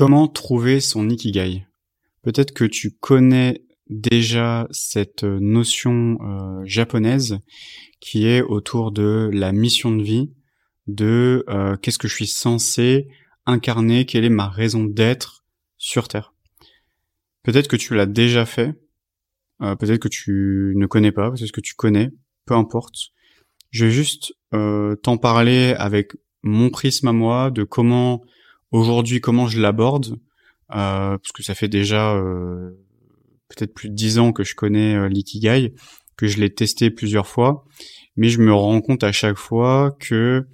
Comment trouver son ikigai? Peut-être que tu connais déjà cette notion euh, japonaise qui est autour de la mission de vie, de euh, qu'est-ce que je suis censé incarner, quelle est ma raison d'être sur Terre. Peut-être que tu l'as déjà fait, euh, peut-être que tu ne connais pas, peut-être que tu connais, peu importe. Je vais juste t'en parler avec mon prisme à moi, de comment aujourd'hui, comment je l'aborde, parce que ça fait déjà peut-être plus de dix ans que je connais euh, l'ikigai, que je l'ai testé plusieurs fois, mais je me rends compte à chaque fois que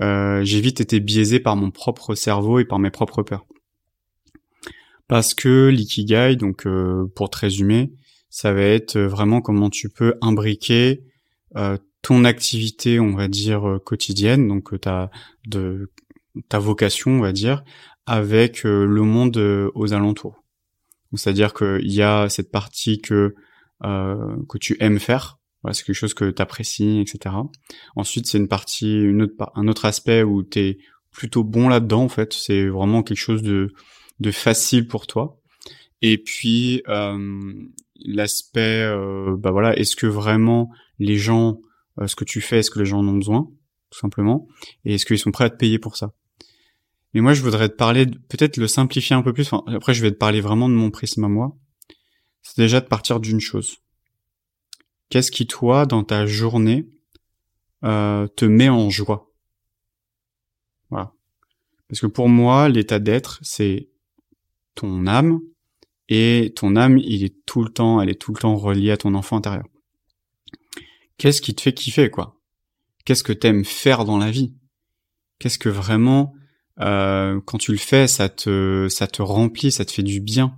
euh, j'ai vite été biaisé par mon propre cerveau et par mes propres peurs. Parce que l'ikigai, donc euh, pour te résumer, ça va être vraiment comment tu peux imbriquer ton activité, on va dire quotidienne, donc ta de ta vocation, on va dire, avec le monde aux alentours. C'est-à-dire qu'il y a cette partie que euh, que tu aimes faire, voilà, c'est quelque chose que tu apprécies, etc. Ensuite, c'est une partie, une autre, un autre aspect où tu es plutôt bon là-dedans, en fait. C'est vraiment quelque chose de, de facile pour toi. Et puis, euh, l'aspect, euh, bah voilà, est-ce que vraiment les gens, euh, ce que tu fais, est-ce que les gens en ont besoin, tout simplement, et est-ce qu'ils sont prêts à te payer pour ça? Mais moi, je voudrais te parler, peut-être le simplifier un peu plus. après, je vais te parler vraiment de mon prisme à moi. C'est déjà de partir d'une chose. Qu'est-ce qui, toi, dans ta journée, euh, te met en joie? Voilà. Parce que pour moi, l'état d'être, c'est ton âme, et ton âme, il est tout le temps, elle est tout le temps reliée à ton enfant intérieur. Qu'est-ce qui te fait kiffer, quoi? Qu'est-ce que t'aimes faire dans la vie? Qu'est-ce que vraiment euh, quand tu le fais, ça te, ça te remplit, ça te fait du bien.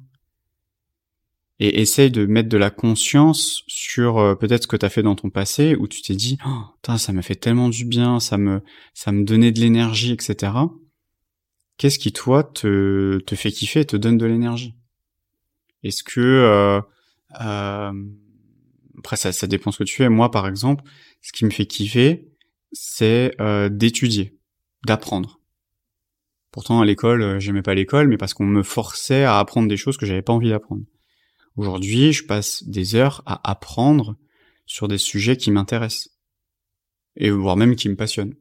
Et essaye de mettre de la conscience sur euh, peut-être ce que tu as fait dans ton passé, où tu t'es dit, oh, ça m'a fait tellement du bien, ça me, ça me donnait de l'énergie, etc. Qu'est-ce qui toi te, te fait kiffer et te donne de l'énergie? Est-ce que euh, euh, après ça, ça dépend ce que tu fais. Moi, par exemple, ce qui me fait kiffer, c'est d'étudier, d'apprendre Pourtant, à l'école, euh, j'aimais pas l'école, mais parce qu'on me forçait à apprendre des choses que j'avais pas envie d'apprendre. Aujourd'hui, je passe des heures à apprendre sur des sujets qui m'intéressent. Et voire même qui me passionnent.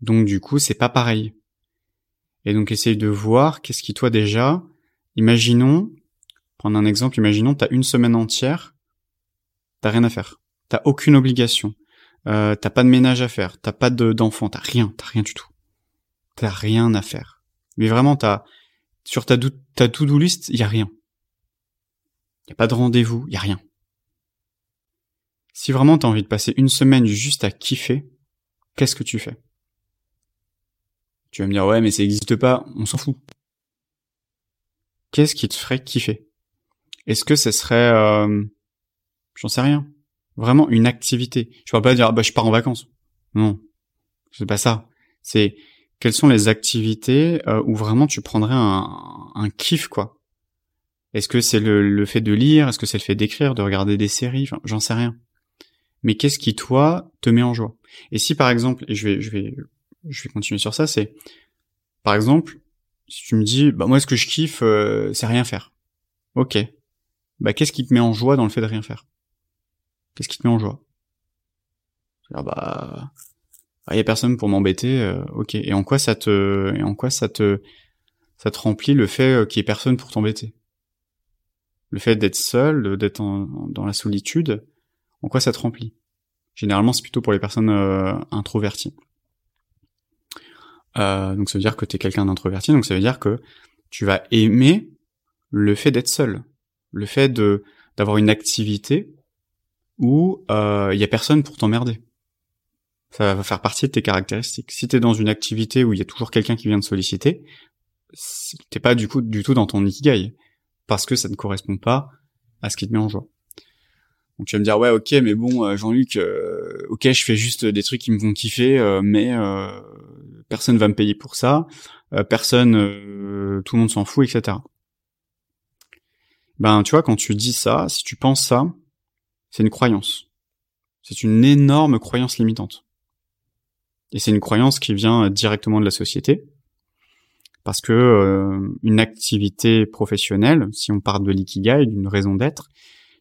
Donc du coup, c'est pas pareil. Et donc essaye de voir qu'est-ce qui toi déjà, imaginons, prendre un exemple, imaginons t'as une semaine entière, t'as rien à faire. T'as aucune obligation. Euh, t'as pas de ménage à faire, t'as pas d'enfant, t'as rien, t'as rien du tout t'as rien à faire. Mais vraiment, t'as sur ta, ta to-do list, il y a rien. Il y a pas de rendez-vous, il y a rien. Si vraiment t'as envie de passer une semaine juste à kiffer, qu'est-ce que tu fais? Tu vas me dire ouais, mais ça n'existe pas, on s'en fout. Qu'est-ce qui te ferait kiffer? Est-ce que ce serait, euh, j'en sais rien, vraiment une activité Je parle pas de dire ah bah je pars en vacances. Non, c'est pas ça. C'est quelles sont les activités euh, où vraiment tu prendrais un, kiff quoi? Est-ce que c'est le, fait de lire? Est-ce que c'est le fait d'écrire, de regarder des séries? J'en sais rien. Mais qu'est-ce qui toi te met en joie? Et si par exemple, et je vais, je vais, je vais continuer sur ça, c'est par exemple, si tu me dis, bah moi ce que je kiffe, euh, c'est rien faire. Ok. Bah qu'est-ce qui te met en joie dans le fait de rien faire? Qu'est-ce qui te met en joie? Ah bah il y a personne pour m'embêter, euh, ok. Et en quoi ça te, et en quoi ça te, ça te remplit le fait euh, qu'il y ait personne pour t'embêter? Le fait d'être seul, d'être dans la solitude, en quoi ça te remplit? Généralement, c'est plutôt pour les personnes euh, introverties. donc ça veut dire que tu quelqu'un d'introverti, donc ça veut dire que tu vas aimer le fait d'être seul, le fait de d'avoir une activité où il y a personne pour t'emmerder ça va faire partie de tes caractéristiques. Si tu es dans une activité où il y a toujours quelqu'un qui vient te solliciter, t'es pas du coup du tout dans ton ikigai parce que ça ne correspond pas à ce qui te met en joie. Donc tu vas me dire ouais ok mais bon euh, Jean-Luc euh, ok je fais juste des trucs qui me font kiffer euh, mais euh, personne va me payer pour ça personne tout le monde s'en fout etc. Ben tu vois quand tu dis ça si tu penses ça c'est une croyance c'est une énorme croyance limitante et c'est une croyance qui vient directement de la société. Parce que euh, une activité professionnelle, si on part de l'ikigai, d'une raison d'être,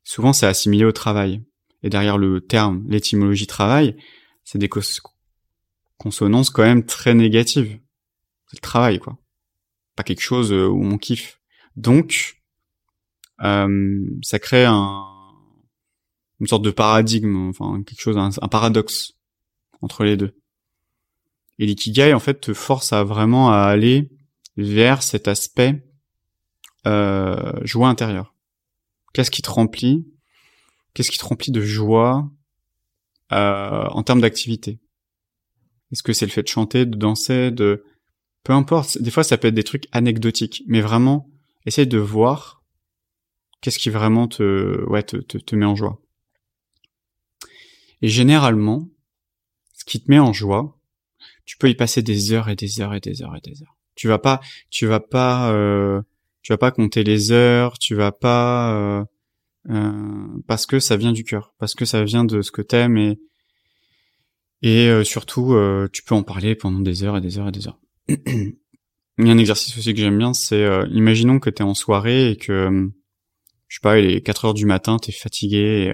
souvent c'est assimilé au travail. Et derrière le terme, l'étymologie travail, c'est des consonances quand même très négatives. C'est le travail, quoi. Pas quelque chose euh, où on kiffe. Donc, euh, ça crée un, une sorte de paradigme, enfin quelque chose, un paradoxe entre les deux. Et l'ikigai, en fait, te force à vraiment à aller vers cet aspect euh, joie intérieure. Qu'est-ce qui te remplit? Qu'est-ce qui te remplit de joie euh, en termes d'activité? Est-ce que c'est le fait de chanter, de danser, de peu importe. Des fois, ça peut être des trucs anecdotiques, mais vraiment, essaye de voir qu'est-ce qui vraiment te, ouais, te, te, te met en joie. Et généralement, ce qui te met en joie, tu peux y passer des heures et des heures et des heures et des heures. Tu vas pas, tu vas pas, euh, tu vas pas compter les heures, tu vas pas, euh, euh, parce que ça vient du cœur, parce que ça vient de ce que t'aimes et et surtout, tu peux en parler pendant des heures et des heures et des heures. Il y a un exercice aussi que j'aime bien, c'est imaginons que t'es en soirée et que je sais pas, il est 4 heures du matin, t'es fatigué et,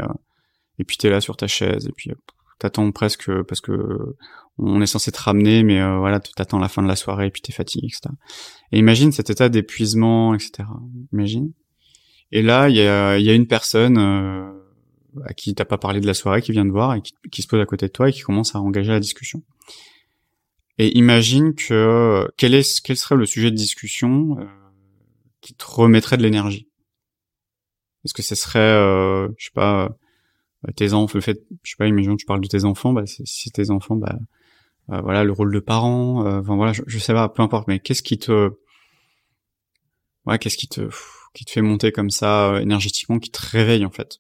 et puis t'es là sur ta chaise et puis t'attends presque parce que on est censé te ramener, mais euh, voilà, tu t'attends la fin de la soirée et puis t'es fatigué, etc. Et imagine cet état d'épuisement, etc. Imagine. Et là, il y a, y a, une personne euh, à qui t'as pas parlé de la soirée, qui vient te voir et qui, se pose à côté de toi et qui commence à engager la discussion. Et imagine que quel est quel serait le sujet de discussion euh, qui te remettrait de l'énergie? Est-ce que ce serait, euh, je sais pas, tes enfants, le fait, je sais pas, imagine tu parles de tes enfants, bah, si tes enfants, bah, euh, voilà le rôle de parent euh, enfin voilà je, sais pas peu importe mais qu'est-ce qui te ouais qu'est-ce qui te qui te fait monter comme ça euh, énergétiquement qui te réveille en fait?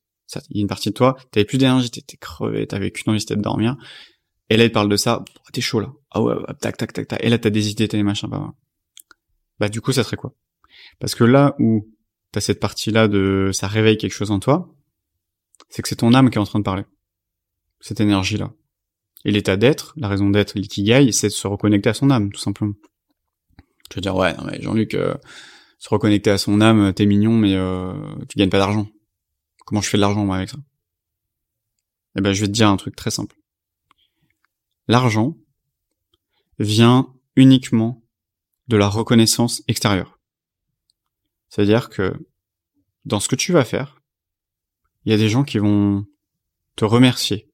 Il y a une partie de toi t'avais plus d'énergie t'étais crevé t'avais qu'une envie c'était de dormir. Et là il parle de ça t'es chaud là. Ah ouais, tac tac tac tac. Et là t'as des idées t'as des machins bah, bah du coup ça serait quoi? Parce que là où t'as cette partie là de ça réveille quelque chose en toi c'est que c'est ton âme qui est en train de parler cette énergie là et l'état d'être, la raison d'être, l'ikigai, c'est de se reconnecter à son âme, tout simplement. Je veux dire, ouais, non mais Jean-Luc, euh, se reconnecter à son âme, t'es mignon, mais euh, tu gagnes pas d'argent. Comment je fais de l'argent, moi, avec ça? Eh ben, je vais te dire un truc très simple. L'argent vient uniquement de la reconnaissance extérieure. C'est-à-dire que dans ce que tu vas faire, il y a des gens qui vont te remercier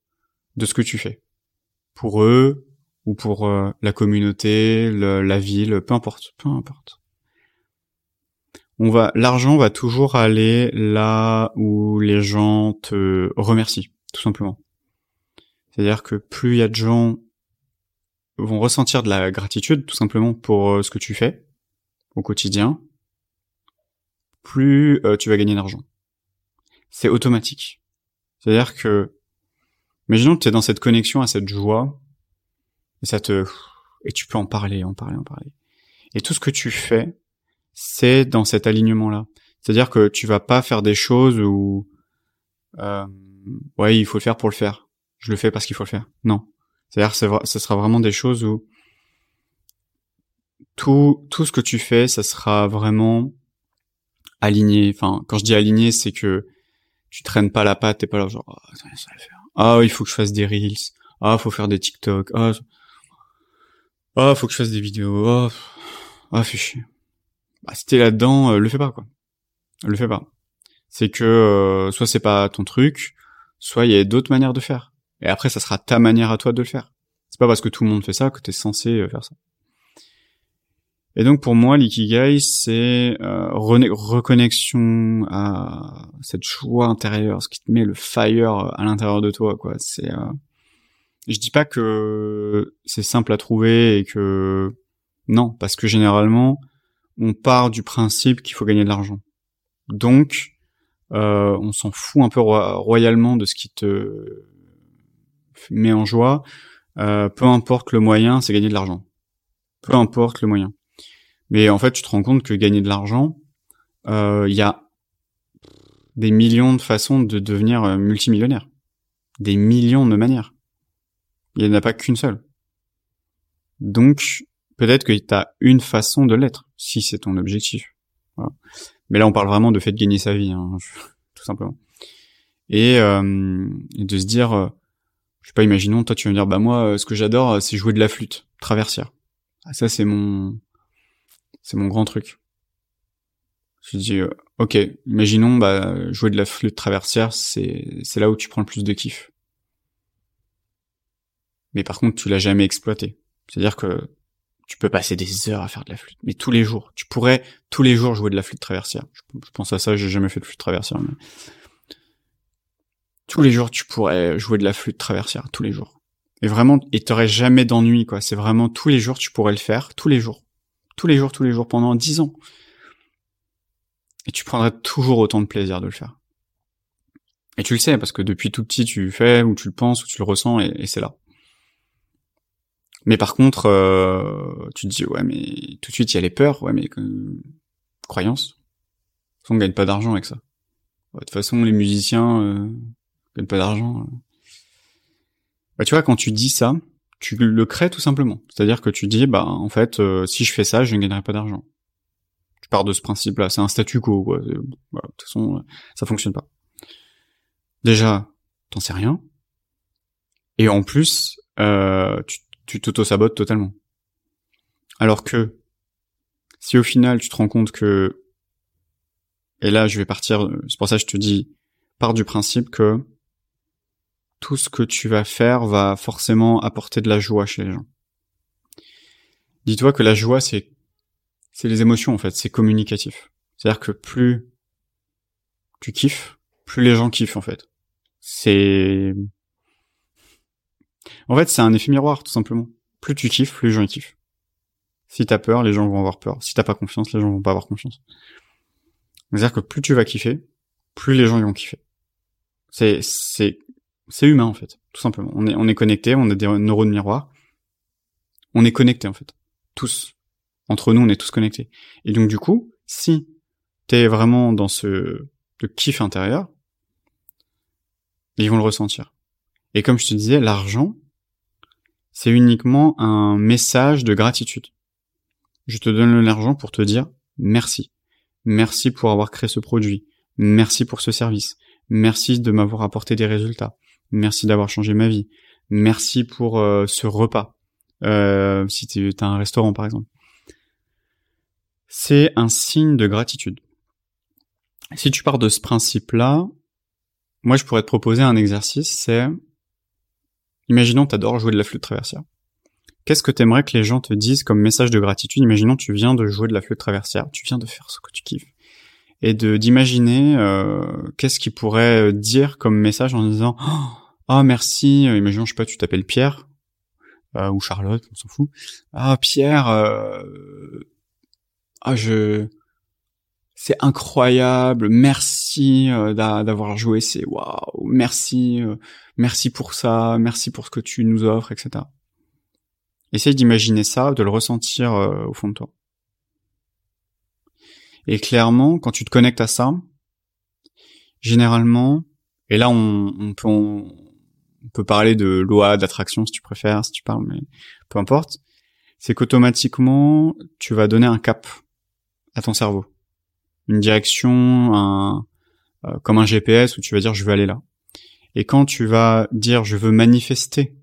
de ce que tu fais pour eux ou pour euh, la communauté, la ville, peu importe, peu importe. On va, l'argent va toujours aller là où les gens te remercient, tout simplement. C'est-à-dire que plus il y a de gens vont ressentir de la gratitude, tout simplement pour euh, ce que tu fais au quotidien, plus euh, tu vas gagner d'argent. C'est automatique. C'est-à-dire que Imaginons que tu es dans cette connexion à cette joie, et ça te, et tu peux en parler, en parler, en parler. Et tout ce que tu fais, c'est dans cet alignement-là. C'est-à-dire que tu vas pas faire des choses où, euh, ouais, il faut le faire pour le faire. Je le fais parce qu'il faut le faire. Non. C'est-à-dire ce sera vraiment des choses où tout, tout ce que tu fais, ça sera vraiment aligné. Enfin, quand je dis aligné, c'est que tu traînes pas la patte, t'es pas là genre, oh. Ah, il faut que je fasse des reels. Ah, faut faire des TikTok. Ah, ah faut que je fasse des vidéos. Ah, ah fais chier. Bah, si t'es là-dedans, euh, le fais pas, quoi. Le fais pas. C'est que, euh, soit c'est pas ton truc, soit il y a d'autres manières de faire. Et après, ça sera ta manière à toi de le faire. C'est pas parce que tout le monde fait ça que t'es censé euh, faire ça. Et donc pour moi, l'ikigai, c'est euh, reconnexion à cette joie intérieure, ce qui te met le fire à l'intérieur de toi. Quoi. C'est, euh... je dis pas que c'est simple à trouver et que non, parce que généralement, on part du principe qu'il faut gagner de l'argent. Donc, euh, on s'en fout un peu royalement de ce qui te met en joie. Euh, peu importe le moyen, c'est gagner de l'argent. Peu importe le moyen. Mais en fait, tu te rends compte que gagner de l'argent, euh, il y a des millions de façons de devenir euh, multimillionnaire. Des millions de manières. Il n'y en a pas qu'une seule. Donc, peut-être que tu as une façon de l'être. si c'est ton objectif. Mais là, on parle vraiment de fait de gagner sa vie, hein, tout simplement. Et, euh, de se dire, euh, je sais pas, imaginons, toi tu vas me dire, bah moi, ce que j'adore, c'est jouer de la flûte traversière. Ah, ça, c'est mon, c'est mon grand truc. Je dis, ok, imaginons, bah, jouer de la flûte traversière, c'est, c'est là où tu prends le plus de kiff. Mais par contre, tu l'as jamais exploité. C'est-à-dire que tu peux passer des heures à faire de la flûte, mais tous les jours. Tu pourrais tous les jours jouer de la flûte traversière. Je pense à ça, j'ai jamais fait de flûte traversière. Mais... Tous les jours, tu pourrais jouer de la flûte traversière, tous les jours. Et vraiment, et t'aurais jamais d'ennui, quoi. C'est vraiment tous les jours, tu pourrais le faire, tous les jours. Tous les jours, tous les jours, pendant dix ans. Et tu prendrais toujours autant de plaisir de le faire. Et tu le sais, parce que depuis tout petit, tu le fais, ou tu le penses, ou tu le ressens, et c'est là. Mais par contre, euh, tu te dis ouais, mais tout de suite il y a les peurs, ouais, mais que... croyance. On gagne pas d'argent avec ça. De toute façon, les musiciens euh, gagnent pas d'argent. Euh. Bah tu vois, quand tu dis ça, tu le crées tout simplement. C'est-à-dire que tu dis bah en fait, euh, si je fais ça, je ne gagnerai pas d'argent. Tu pars de ce principe-là, c'est un statu quo. Quoi. de toute façon, ça fonctionne pas. Déjà, t'en sais rien. Et en plus, euh, tu t'auto-sabotes totalement. Alors que, si au final tu te rends compte que, et là je vais partir, c'est pour ça que je te dis, pars du principe que tout ce que tu vas faire va forcément apporter de la joie chez les gens. Dis-toi que la joie c'est, c'est les émotions en fait, c'est communicatif. C'est-à-dire que plus tu kiffes, plus les gens kiffent en fait. C'est en fait, c'est un effet miroir, tout simplement. Plus tu kiffes, plus les gens kiffent. Si t'as peur, les gens vont avoir peur. Si t'as pas confiance, les gens vont pas avoir confiance. C'est-à-dire que plus tu vas kiffer, plus les gens y vont kiffer. C'est, c'est, c'est humain, en fait. Tout simplement. On est, on est connecté, on a des neurones miroirs. On est connecté, en fait. Tous. Entre nous, on est tous connectés. Et donc, du coup, si t'es vraiment dans ce, le kiff intérieur, ils vont le ressentir. Et comme je te disais, l'argent, c'est uniquement un message de gratitude. Je te donne l'argent pour te dire merci. Merci pour avoir créé ce produit. Merci pour ce service. Merci de m'avoir apporté des résultats. Merci d'avoir changé ma vie. Merci pour euh, ce repas. Euh, si tu as un restaurant par exemple. C'est un signe de gratitude. Si tu pars de ce principe-là, moi je pourrais te proposer un exercice, c'est Imaginons t'adores jouer de la flûte traversière. Qu'est-ce que t'aimerais que les gens te disent comme message de gratitude? Imaginons tu viens de jouer de la flûte traversière, tu viens de faire ce que tu kiffes. Et de d'imaginer euh, qu'est-ce qu'ils pourraient dire comme message en disant « Ah merci, euh, imaginons je sais pas, tu t'appelles Pierre, euh, ou Charlotte, on s'en fout. Ah Pierre, ah je c'est incroyable, merci euh, d'avoir joué, c'est waouh, merci, euh, merci pour ça, merci pour ce que tu nous offres, etc. Essaye d'imaginer ça, de le ressentir euh, au fond de toi. Et clairement, quand tu te connectes à ça, généralement, et là on, peut on, peut parler de loi d'attraction si tu préfères, si tu parles, mais peu importe, c'est qu'automatiquement tu vas donner un cap à ton cerveau une direction, un, euh, comme un GPS où tu vas dire je veux aller là. Et quand tu vas dire je veux manifester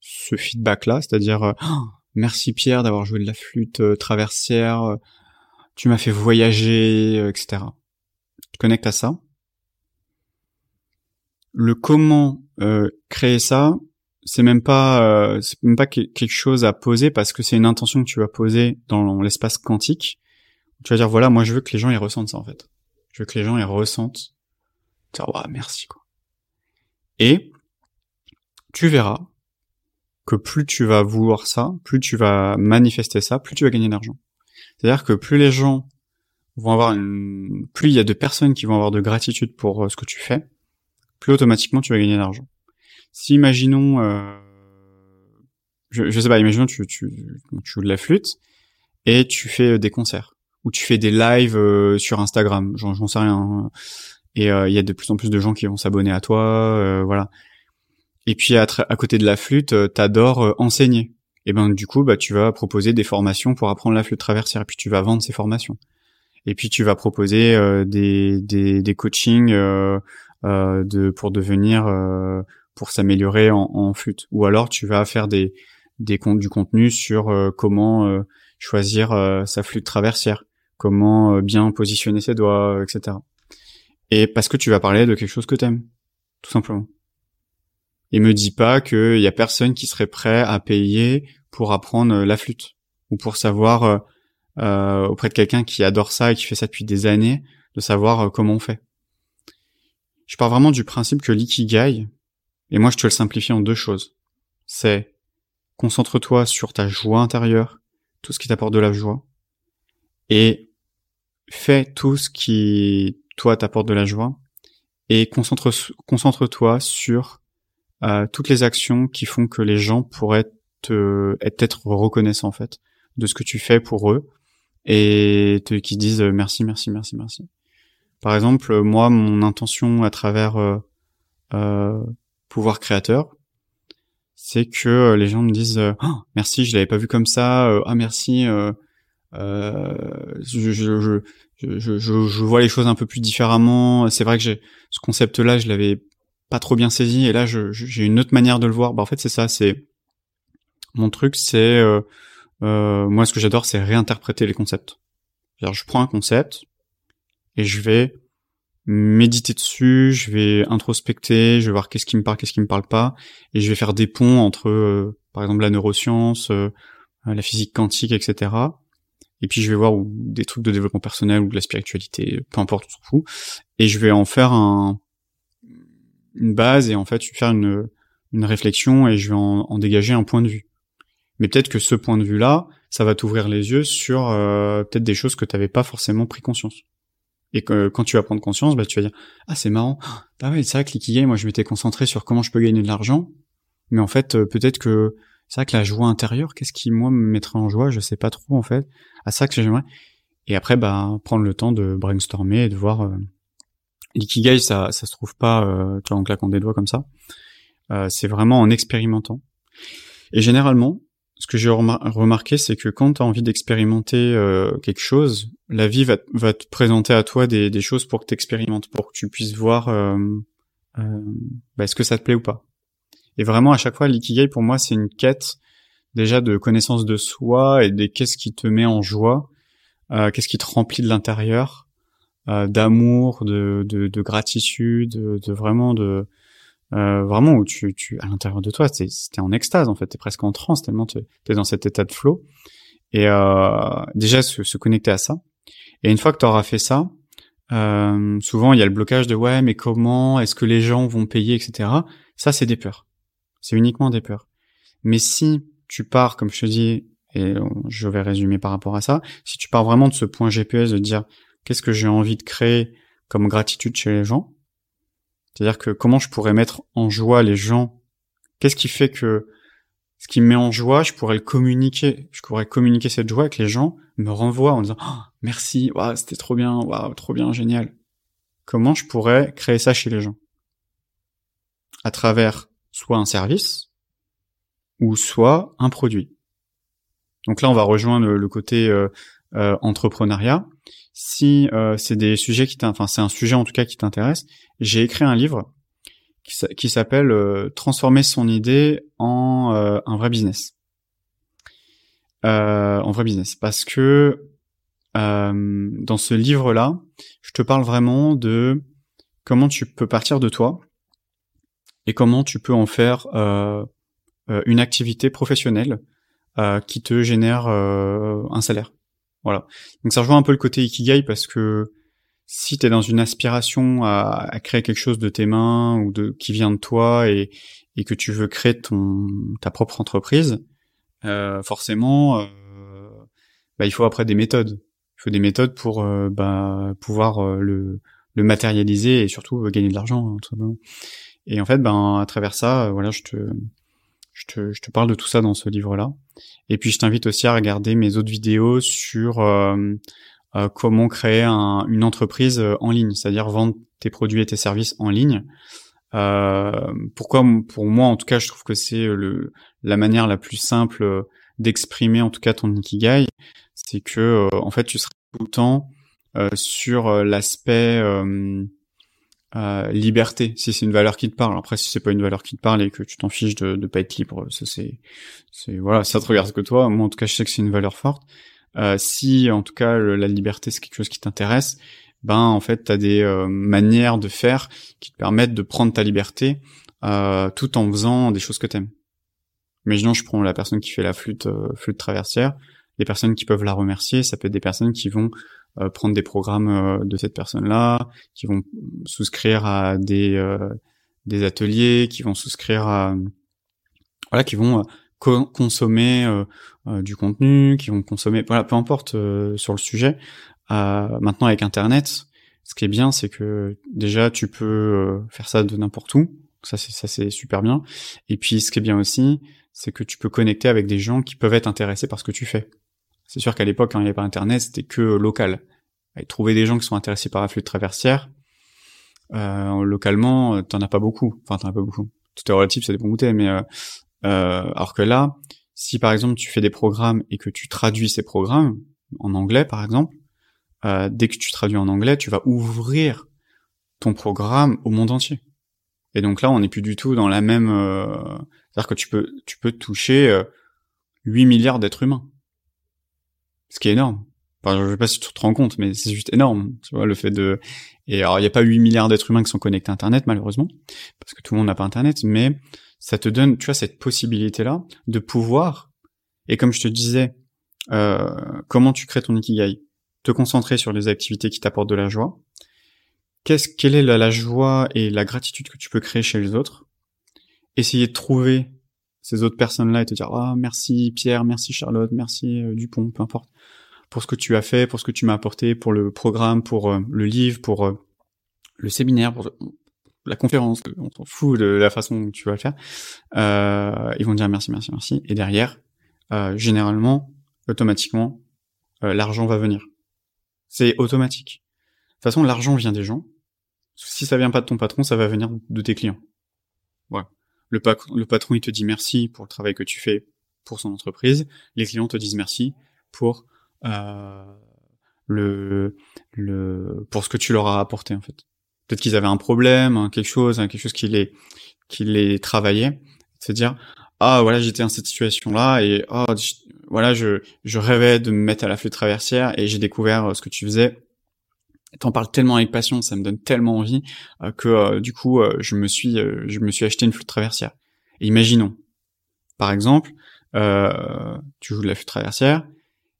ce feedback-là, c'est-à-dire euh, oh, merci Pierre d'avoir joué de la flûte euh, traversière, tu m'as fait voyager, etc. Tu connectes à ça. Le comment créer ça, c'est même pas c'est même pas quelque chose à poser parce que c'est une intention que tu vas poser dans l'espace quantique tu vas dire voilà, moi je veux que les gens ils ressentent ça en fait. Je veux que les gens ils ressentent. Dire ouais, merci quoi. Et tu verras que plus tu vas vouloir ça, plus tu vas manifester ça, plus tu vas gagner d'argent. C'est-à-dire que plus les gens vont avoir une, plus il y a de personnes qui vont avoir de gratitude pour euh, ce que tu fais, plus automatiquement tu vas gagner d'argent. Si imaginons, euh, je, je sais pas, imaginons tu, tu, tu joues de la flûte et tu fais euh, des concerts où tu fais des lives euh, sur Instagram, j'en sais rien. Hein. Et euh, il y a de plus en plus de gens qui vont s'abonner à toi, voilà. Et puis à, côté de la flûte, t'adores enseigner. et ben du coup bah tu vas proposer des formations pour apprendre la flûte traversière et puis tu vas vendre ces formations et puis tu vas proposer des, des, des coachings de pour devenir euh, pour s'améliorer en, en, flûte. Ou alors tu vas faire des des du contenu sur euh, comment choisir sa flûte traversière comment bien positionner ses doigts etc et parce que tu vas parler de quelque chose que t'aimes tout simplement. Et me dis pas qu'il y a personne qui serait prêt à payer pour apprendre la flûte. Ou pour savoir euh, auprès de quelqu'un qui adore ça et qui fait ça depuis des années, de savoir euh, comment on fait. Je pars vraiment du principe que l'ikigai, et moi je te le simplifie en deux choses, c'est concentre-toi sur ta joie intérieure, tout ce qui t'apporte de la joie, et fais tout ce qui, toi, t'apporte de la joie, et concentre, concentre-toi sur euh, toutes les actions qui font que les gens pourraient te, être reconnaissants, en fait, de ce que tu fais pour eux, et qui disent merci, merci, merci, merci. Par exemple, euh, moi, mon intention à travers euh, euh pouvoir créateur, c'est que les gens me disent oh, merci, je l'avais pas vu comme ça, ah merci, euh, je, je, je, je, vois les choses un peu plus différemment. C'est vrai que j'ai ce concept-là, je l'avais pas trop bien saisi, et là, j'ai une autre manière de le voir. Bah, en fait, c'est ça, c'est mon truc, c'est euh, moi, ce que j'adore, c'est réinterpréter les concepts. je prends un concept et je vais méditer dessus, je vais introspecter, je vais voir qu'est-ce qui me parle, qu'est-ce qui me parle pas, et je vais faire des ponts entre, euh, par exemple, la neuroscience, euh, la physique quantique, etc. Et puis je vais voir des trucs de développement personnel ou de la spiritualité, peu importe, on s'en fout. Et je vais en faire un, une base et en fait faire une, une réflexion et je vais en, en dégager un point de vue. Mais peut-être que ce point de vue-là, ça va t'ouvrir les yeux sur euh, peut-être des choses que tu n'avais pas forcément pris conscience. Et que quand tu vas prendre conscience, bah tu vas dire ah c'est marrant, bah ouais c'est vrai que l'ikigai, moi je m'étais concentré sur comment je peux gagner de l'argent, mais en fait euh, peut-être que c'est vrai que la joie intérieure, qu'est-ce qui moi me mettrait en joie, je sais pas trop en fait. À ça que j'aimerais. Et après bah prendre le temps de brainstormer et de voir euh, l'ikigai ça ça se trouve pas euh, en claquant des doigts comme ça. Euh, c'est vraiment en expérimentant. Et généralement, ce que j'ai remarqué, c'est que quand tu as envie d'expérimenter euh, quelque chose, la vie va, va, te présenter à toi des, des choses pour que tu expérimentes, pour que tu puisses voir euh, euh, bah, est-ce que ça te plaît ou pas. Et vraiment, à chaque fois, l'ikigai, pour moi, c'est une quête déjà de connaissance de soi et de qu'est-ce qui te met en joie, euh, qu'est-ce qui te remplit de l'intérieur, euh, d'amour, de, de, de, gratitude, de vraiment de euh, vraiment où tu, tu à l'intérieur de toi, c'était en extase en fait, t'es presque en transe tellement tu es dans cet état de flow. Et euh, déjà se, se, connecter à ça. Et une fois que tu auras fait ça, euh, souvent il y a le blocage de ouais mais comment est-ce que les gens vont payer etc. Ça c'est des peurs. C'est uniquement des peurs. Mais si tu pars comme je te dis et je vais résumer par rapport à ça, si tu pars vraiment de ce point GPS de dire qu'est-ce que j'ai envie de créer comme gratitude chez les gens, c'est-à-dire que comment je pourrais mettre en joie les gens? Qu'est-ce qui fait que ce qui me met en joie, je pourrais le communiquer? Je pourrais communiquer cette joie que les gens me renvoient en disant oh, merci, c'était trop bien, waouh, trop bien, génial. Comment je pourrais créer ça chez les gens? À travers soit un service ou soit un produit. Donc là, on va rejoindre le, côté euh, euh, entrepreneuriat. Si euh, c'est des sujets qui enfin c'est un sujet en tout cas qui t'intéresse, j'ai écrit un livre qui, s'appelle euh, Transformer son idée en euh, un vrai business. Euh, en vrai business, parce que dans ce livre-là, je te parle vraiment de comment tu peux partir de toi et comment tu peux en faire une activité professionnelle qui te génère un salaire. Voilà. Donc ça rejoint un peu le côté ikigai parce que si tu es dans une aspiration à, créer quelque chose de tes mains ou de qui vient de toi et, que tu veux créer ton ta propre entreprise, euh, forcément, euh, bah, il faut après des méthodes. Il faut des méthodes pour euh, bah, pouvoir le, matérialiser et surtout gagner de l'argent. Hein. Et en fait, ben à travers ça, voilà, je te je te, je te parle de tout ça dans ce livre-là. Et puis je t'invite aussi à regarder mes autres vidéos sur euh, comment créer une entreprise euh, en ligne, c'est-à-dire vendre tes produits et tes services en ligne. Euh, pourquoi pour moi en tout cas je trouve que c'est le la manière la plus simple d'exprimer en tout cas ton ikigai, c'est que en fait tu seras tout le temps sur l'aspect euh, liberté, si c'est une valeur qui te parle. Après, si c'est pas une valeur qui te parle et que tu t'en fiches de, de pas être libre, ça c'est, c'est voilà, ça te regarde que toi. Moi, en tout cas, je sais que c'est une valeur forte. Euh, si, en tout cas, la liberté c'est quelque chose qui t'intéresse, ben en fait, t'as des euh, manières de faire qui te permettent de prendre ta liberté euh, tout en faisant des choses que t'aimes. Imaginons, je prends la personne qui fait la flûte, flûte traversière. Les personnes qui peuvent la remercier, ça peut être des personnes qui vont euh, prendre des programmes euh, de cette personne-là, qui vont souscrire à des euh, des ateliers, qui vont souscrire à voilà, qui vont consommer du contenu, qui vont consommer voilà, peu importe sur le sujet. maintenant avec Internet, ce qui est bien, c'est que déjà tu peux faire ça de n'importe où. Ça c'est ça c'est super bien. Et puis ce qui est bien aussi, c'est que tu peux connecter avec des gens qui peuvent être intéressés par ce que tu fais. C'est sûr qu'à l'époque, quand il n'y avait pas Internet, c'était que local. Et trouver des gens qui sont intéressés par la flûte traversière, euh, localement, t'en as pas beaucoup. Enfin, t'en as pas beaucoup. Tout est relatif, ça dépend où t'es, mais euh, euh, alors que là, si par exemple tu fais des programmes et que tu traduis ces programmes en anglais, par exemple, euh, dès que tu traduis en anglais, tu vas ouvrir ton programme au monde entier. Et donc là, on n'est plus du tout dans la même. Euh, c'est-à-dire que tu peux, tu peux toucher 8 milliards d'êtres humains ce qui est énorme. Enfin, je sais pas si tu te rends compte, mais c'est juste énorme, tu vois, le fait de... Et alors, il n'y a pas 8 milliards d'êtres humains qui sont connectés à Internet, malheureusement, parce que tout le monde n'a pas Internet, mais ça te donne, tu vois, cette possibilité-là de pouvoir, et comme je te disais, euh, comment tu crées ton Ikigai? Te concentrer sur les activités qui t'apportent de la joie. Qu'est-ce, quelle est la, la joie et la gratitude que tu peux créer chez les autres? Essayer de trouver ces autres personnes-là et te dire ah merci Pierre, merci Charlotte, merci euh, Dupont, peu importe pour ce que tu as fait, pour ce que tu m'as apporté, pour le programme, pour euh, le livre, pour euh, le séminaire, pour la conférence, on s'en fout de la façon dont tu vas le faire. ils vont dire merci, merci, merci. Et derrière, généralement, automatiquement, l'argent va venir. C'est automatique. De toute façon, l'argent vient des gens. Si ça vient pas de ton patron, ça va venir de tes clients. Voilà. Le, patron, il te dit merci pour le travail que tu fais pour son entreprise. Les clients te disent merci pour euh, le, le, pour ce que tu leur as apporté en fait. Peut-être qu'ils avaient un problème, hein, quelque chose, hein, quelque chose qui les, qui les travaillait. Se dire ah voilà j'étais dans cette situation là et oh voilà je, je rêvais de me mettre à la flûte traversière et j'ai découvert euh, ce que tu faisais t'en parles tellement avec passion, ça me donne tellement envie euh, que euh, du coup euh, je me suis je me suis acheté une flûte traversière. Imaginons, par exemple, tu joues de la flûte traversière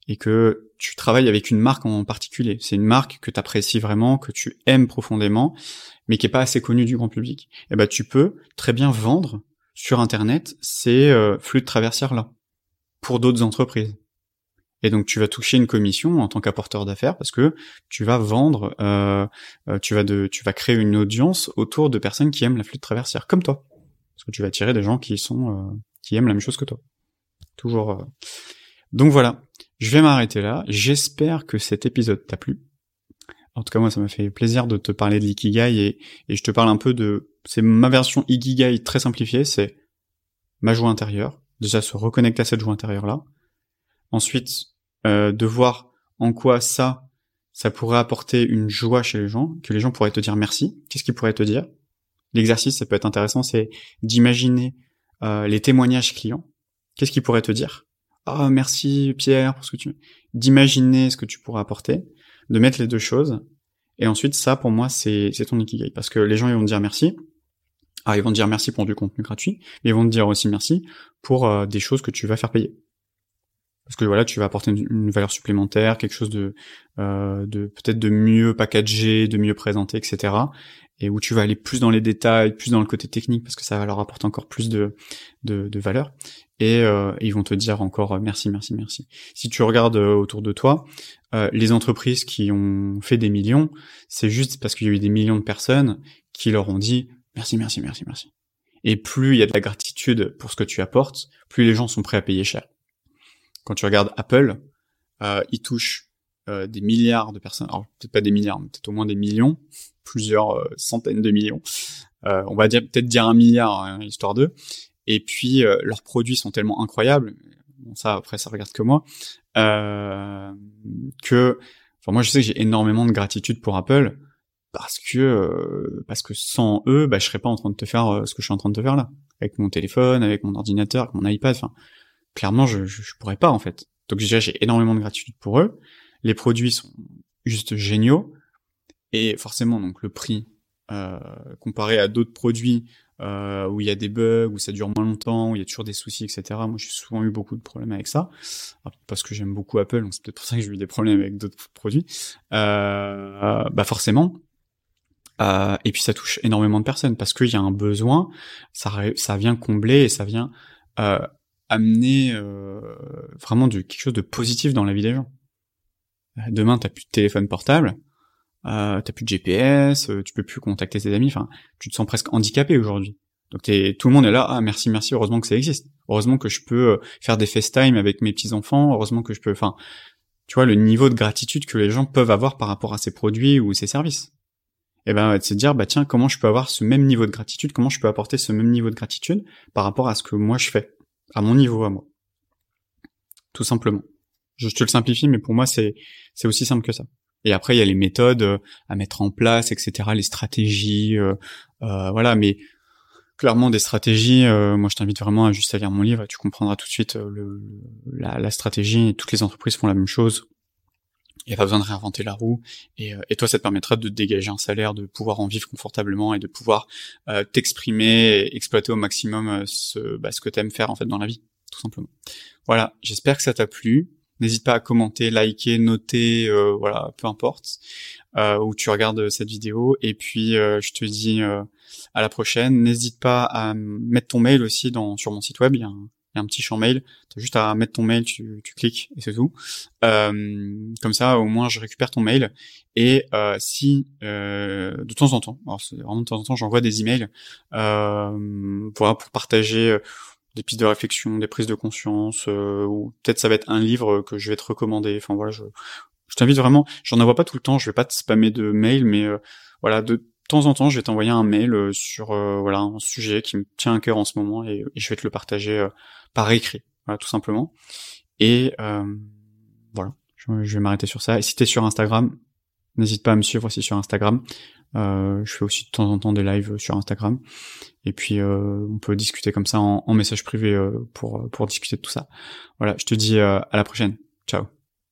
et que tu travailles avec une marque en particulier. C'est une marque que tu apprécies vraiment, que tu aimes profondément, mais qui est pas assez connue du grand public. Et eh ben tu peux très bien vendre sur internet ces flûtes traversières là pour d'autres entreprises. Et donc tu vas toucher une commission en tant qu'apporteur d'affaires parce que tu vas vendre, euh, euh, tu vas créer une audience autour de personnes qui aiment la flûte traversière, comme toi, parce que tu vas attirer des gens qui sont, euh, qui aiment la même chose que toi. Toujours. Donc voilà, je vais m'arrêter là. J'espère que cet épisode t'a plu. En tout cas, moi, ça m'a fait plaisir de te parler de l'ikigai et, et je te parle un peu de, c'est ma version ikigai très simplifiée, c'est ma joie intérieure. Déjà se reconnecter à cette joie intérieure là Ensuite, euh, de voir en quoi ça, ça pourrait apporter une joie chez les gens, que les gens pourraient te dire merci. Qu'est-ce qu'ils pourraient te dire? L'exercice, ça peut être intéressant, c'est d'imaginer euh, les témoignages clients. Qu'est-ce qu'ils pourraient te dire? Ah, merci Pierre pour ce que tu... D'imaginer ce que tu pourrais apporter, de mettre les deux choses. Et ensuite, ça, pour moi, c'est ton ikigai. Parce que les gens, ils vont te dire merci. Ah, ils vont te dire merci pour du contenu gratuit, mais ils vont te dire aussi merci pour euh, des choses que tu vas faire payer parce que voilà, tu vas apporter une, valeur supplémentaire, quelque chose de, euh, de peut-être de mieux packagé, de mieux présenté, etc. Et où tu vas aller plus dans les détails, plus dans le côté technique, parce que ça va leur apporter encore plus de, de, de valeur. Et, euh, ils vont te dire encore euh, merci, merci, merci. Si tu regardes euh, autour de toi, euh, les entreprises qui ont fait des millions, c'est juste parce qu'il y a eu des millions de personnes qui leur ont dit merci, merci, merci, merci. Et plus il y a de la gratitude pour ce que tu apportes, plus les gens sont prêts à payer cher. Quand tu regardes Apple, euh, il touche euh, des milliards de personnes, alors peut-être pas des milliards, mais peut-être au moins des millions, plusieurs euh, centaines de millions on va dire peut-être dire un milliard, hein, histoire d'eux. Et puis leurs produits sont tellement incroyables, bon ça après ça regarde que moi, que, enfin moi je sais que j'ai énormément de gratitude pour Apple parce que parce que sans eux, bah, je serais pas en train de te faire ce que je suis en train de te faire là, avec mon téléphone, avec mon ordinateur, avec mon iPad. Enfin, clairement, je, je, pourrais pas en fait. Donc déjà, j'ai énormément de gratitude pour eux. Les produits sont juste géniaux et forcément, donc le prix euh, comparé à d'autres produits euh, où il y a des bugs, où ça dure moins longtemps, où il y a toujours des soucis, etc. Moi, j'ai souvent eu beaucoup de problèmes avec ça, parce que j'aime beaucoup Apple, donc c'est peut-être pour ça que j'ai eu des problèmes avec d'autres produits. Euh, bah forcément, et puis ça touche énormément de personnes parce qu'il y a un besoin, ça, ça vient combler et ça vient amener euh, vraiment du, quelque chose de positif dans la vie des gens. Demain, t'as plus de téléphone portable, euh, t'as plus de GPS, euh, tu peux plus contacter tes amis, enfin, tu te sens presque handicapé aujourd'hui. Donc t'es, tout le monde est là, ah merci, merci, heureusement que ça existe. Heureusement que je peux euh, faire des FaceTime avec mes petits-enfants, heureusement que je peux, enfin, tu vois, le niveau de gratitude que les gens peuvent avoir par rapport à ces produits ou ces services et eh ben c'est de dire bah tiens comment je peux avoir ce même niveau de gratitude, comment je peux apporter ce même niveau de gratitude par rapport à ce que moi je fais, à mon niveau à moi. Tout simplement. Je, te le simplifie, mais pour moi c'est aussi simple que ça. Et après il y a les méthodes euh, à mettre en place, etc., les stratégies, euh, euh, voilà. Mais clairement des stratégies. moi, je t'invite vraiment à juste à lire mon livre. Et tu comprendras tout de suite la stratégie. Toutes les entreprises font la même chose il n'y a pas besoin de réinventer la roue. Et, euh, et, toi, ça te permettra de dégager un salaire, de pouvoir en vivre confortablement et de pouvoir euh, t'exprimer et exploiter au maximum euh, ce, bah, ce que tu faire en fait dans la vie, tout simplement. Voilà, j'espère que ça t'a plu. N'hésite pas à commenter, liker, noter, voilà, peu importe où tu regardes cette vidéo. Et puis, je te dis à la prochaine. N'hésite pas à mettre ton mail aussi sur mon site web. Un petit champ mail. T'as juste à mettre ton mail, tu, tu cliques et c'est tout. Euh, comme ça, au moins, je récupère ton mail. Et euh, si euh, de temps en temps, alors c'est vraiment de temps en temps, j'envoie des emails euh, pour, pour partager euh, des pistes de réflexion, des prises de conscience, euh, ou peut-être ça va être un livre que je vais te recommander. Enfin voilà, je, je t'invite vraiment. J'en envoie pas tout le temps. Je vais pas te spammer de mails, mais voilà, de de temps en temps, je vais t'envoyer un mail sur voilà un sujet qui me tient à cœur en ce moment et, je vais te le partager par écrit, voilà, tout simplement. Et euh, voilà, je, vais m'arrêter sur ça. Et si t'es sur Instagram, n'hésite pas à me suivre aussi sur Instagram. Euh, je fais aussi de temps en temps des lives sur Instagram. Et puis euh, on peut discuter comme ça en, en message privé pour pour discuter de tout ça. Voilà, je te dis à la prochaine. Ciao.